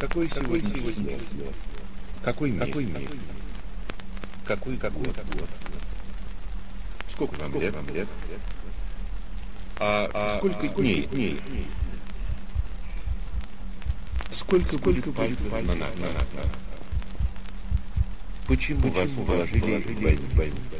Какой, сегодня, сегодня? Какой месяц? Какой, месяц? какой, какой год? год? Сколько вам лет? Вам лет? А, а, а сколько а, дней? дней? Сколько, сколько будет пальцев на, на, на. Почему, Почему вас положили в больницу?